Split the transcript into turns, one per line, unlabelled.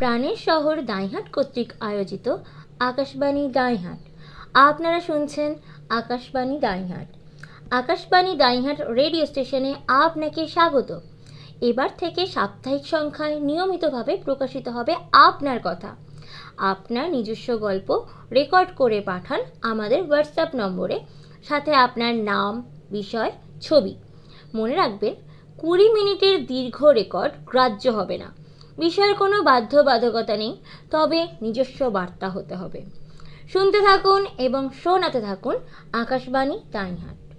প্রাণের শহর দাইহাট কর্তৃক আয়োজিত আকাশবাণী দাইহাট। আপনারা শুনছেন আকাশবাণী দাইহাট। আকাশবাণী দাইহাট রেডিও স্টেশনে আপনাকে স্বাগত। এবার থেকে সাপ্তাহিক সংখ্যায় নিয়মিতভাবে প্রকাশিত হবে আপনার কথা। আপনার নিজস্ব গল্প রেকর্ড করে পাঠান আমাদের হোয়াটসঅ্যাপ নম্বরে, সাথে আপনার নাম, বিষয়, ছবি। মনে রাখবেন, কুড়ি মিনিটের দীর্ঘ রেকর্ড গ্রাহ্য হবে না। বিষয়ের কোনো বাধ্যবাধকতা নেই, তবে নিজস্ব বার্তা হতে হবে। শুনতে থাকুন এবং শোনাতে থাকুন আকাশবাণী তাইহাট